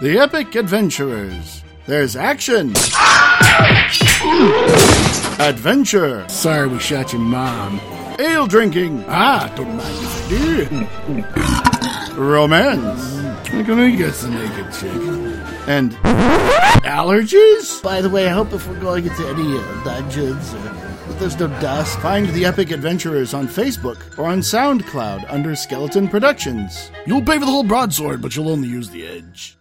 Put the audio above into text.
The Epic Adventurers. There's action, adventure, Sorry we shot your mom. ale drinking, Ah, don't mind if I do. romance, How come he gets get naked chick. and allergies. By the way, I hope if we're going into any uh, dungeons or that there's no dust. Find the Epic Adventurers on Facebook or on SoundCloud under Skeleton Productions. You'll pay for the whole broadsword, but you'll only use the edge.